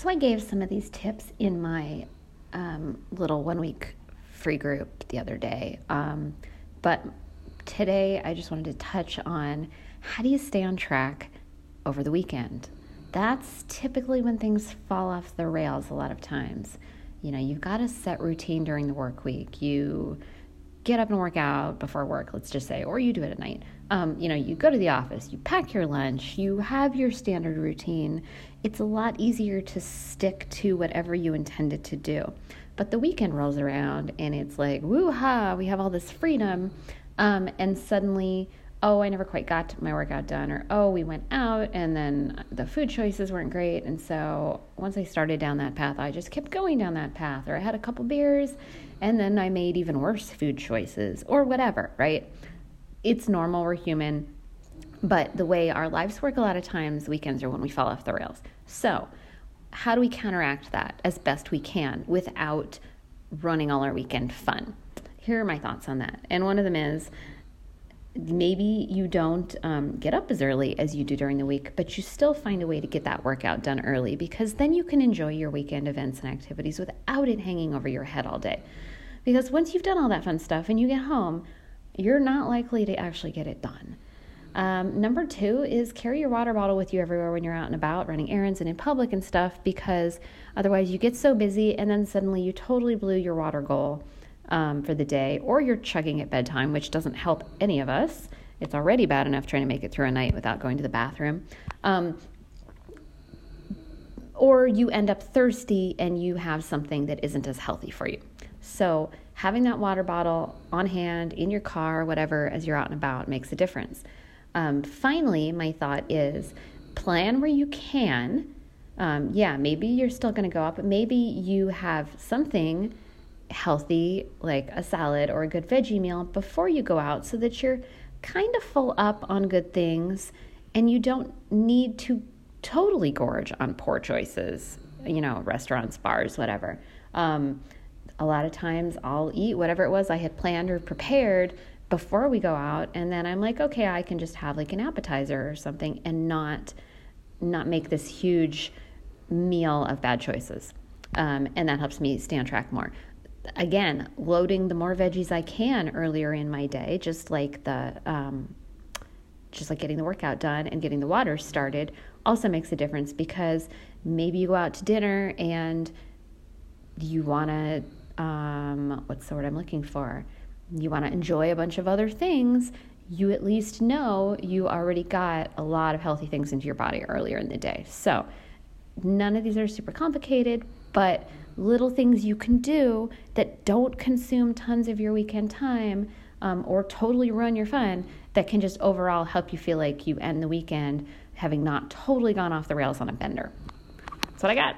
So I gave some of these tips in my um, little one week free group the other day. Um, but today I just wanted to touch on how do you stay on track over the weekend? That's typically when things fall off the rails a lot of times. You know, you've got a set routine during the work week. You get up and work out before work, let's just say, or you do it at night. Um, you know, you go to the office, you pack your lunch, you have your standard routine. It's a lot easier to stick to whatever you intended to do. But the weekend rolls around and it's like, woo ha, we have all this freedom. Um, and suddenly, oh, I never quite got my workout done, or oh, we went out and then the food choices weren't great. And so once I started down that path, I just kept going down that path, or I had a couple beers and then I made even worse food choices, or whatever, right? It's normal, we're human. But the way our lives work, a lot of times, weekends are when we fall off the rails. So, how do we counteract that as best we can without running all our weekend fun? Here are my thoughts on that. And one of them is maybe you don't um, get up as early as you do during the week, but you still find a way to get that workout done early because then you can enjoy your weekend events and activities without it hanging over your head all day. Because once you've done all that fun stuff and you get home, you're not likely to actually get it done. Um, number two is carry your water bottle with you everywhere when you're out and about, running errands and in public and stuff, because otherwise you get so busy and then suddenly you totally blew your water goal um, for the day, or you're chugging at bedtime, which doesn't help any of us. It's already bad enough trying to make it through a night without going to the bathroom. Um, or you end up thirsty and you have something that isn't as healthy for you. So, having that water bottle on hand in your car, whatever, as you're out and about makes a difference. Um, finally, my thought is plan where you can. Um, yeah, maybe you're still going to go out, but maybe you have something healthy, like a salad or a good veggie meal, before you go out so that you're kind of full up on good things and you don't need to totally gorge on poor choices, you know, restaurants, bars, whatever. Um, a lot of times I'll eat whatever it was I had planned or prepared before we go out and then I'm like okay I can just have like an appetizer or something and not not make this huge meal of bad choices um, and that helps me stay on track more again loading the more veggies I can earlier in my day just like the um, just like getting the workout done and getting the water started also makes a difference because maybe you go out to dinner and you want to um, what's the word I'm looking for? You want to enjoy a bunch of other things, you at least know you already got a lot of healthy things into your body earlier in the day. So, none of these are super complicated, but little things you can do that don't consume tons of your weekend time um, or totally ruin your fun that can just overall help you feel like you end the weekend having not totally gone off the rails on a bender. That's what I got.